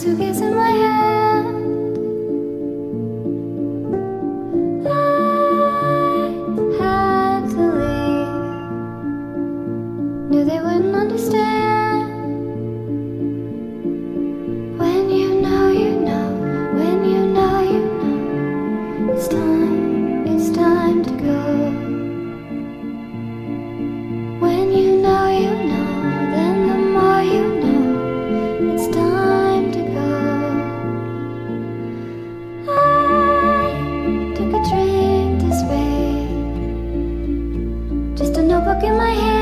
suitcase in my Look in my head